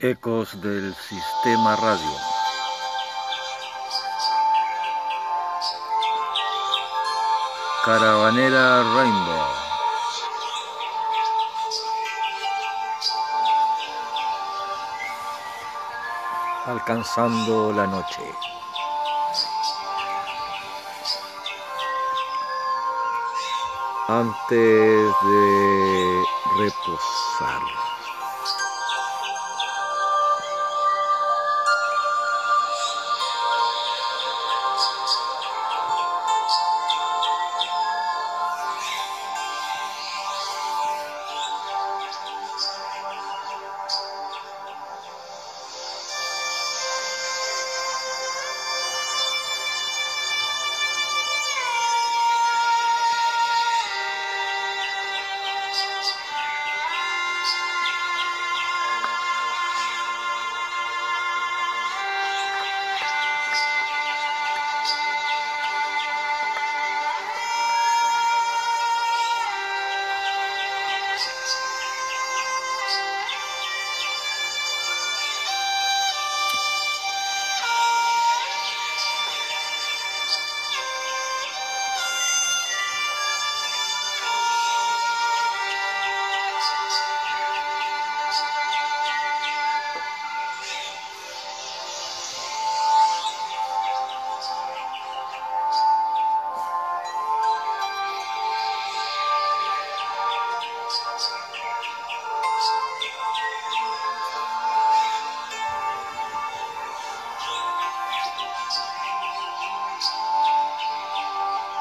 Ecos del Sistema Radio. Caravanera Rainbow. Alcanzando la noche. Antes de reposar.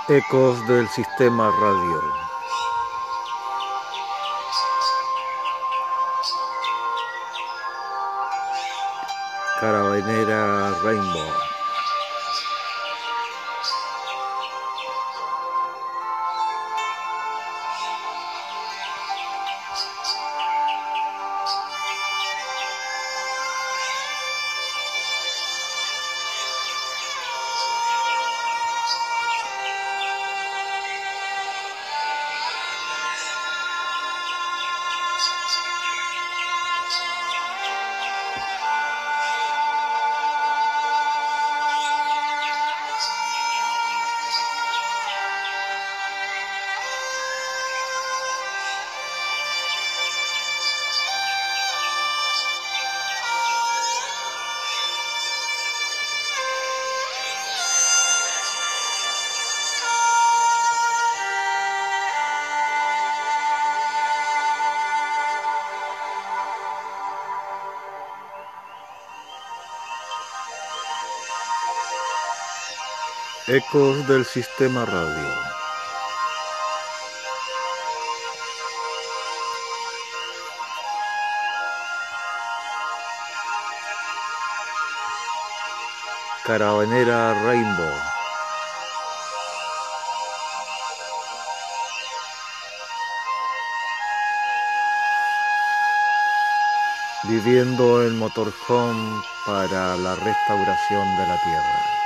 Ecos del Sistema Radio. Carabinera Rainbow. Ecos del Sistema Radio. Caravanera Rainbow. Viviendo en motorhome para la restauración de la tierra.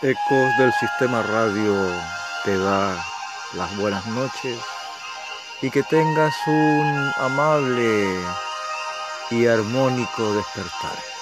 Ecos del Sistema Radio te da las buenas noches y que tengas un amable y armónico despertar.